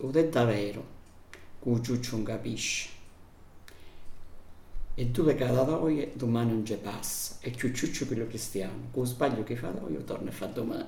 Ed è davvero, che Ciuccio non capisce. E dove cade l'oia, domani non ci passa. E più Ciuccio quello cristiano, con lo sbaglio che fa io torna e fa domani.